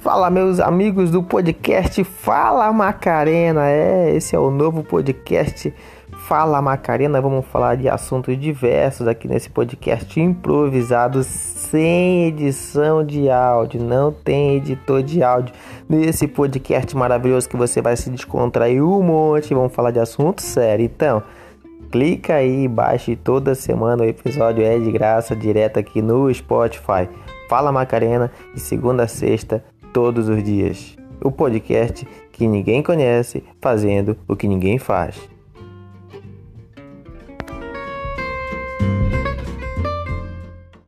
Fala, meus amigos do podcast Fala Macarena. É, esse é o novo podcast Fala Macarena. Vamos falar de assuntos diversos aqui nesse podcast improvisado, sem edição de áudio. Não tem editor de áudio nesse podcast maravilhoso que você vai se descontrair um monte. Vamos falar de assunto sério. Então, clica aí, baixe toda semana o episódio é de graça, direto aqui no Spotify. Fala Macarena, de segunda a sexta todos os dias. O podcast que ninguém conhece, fazendo o que ninguém faz.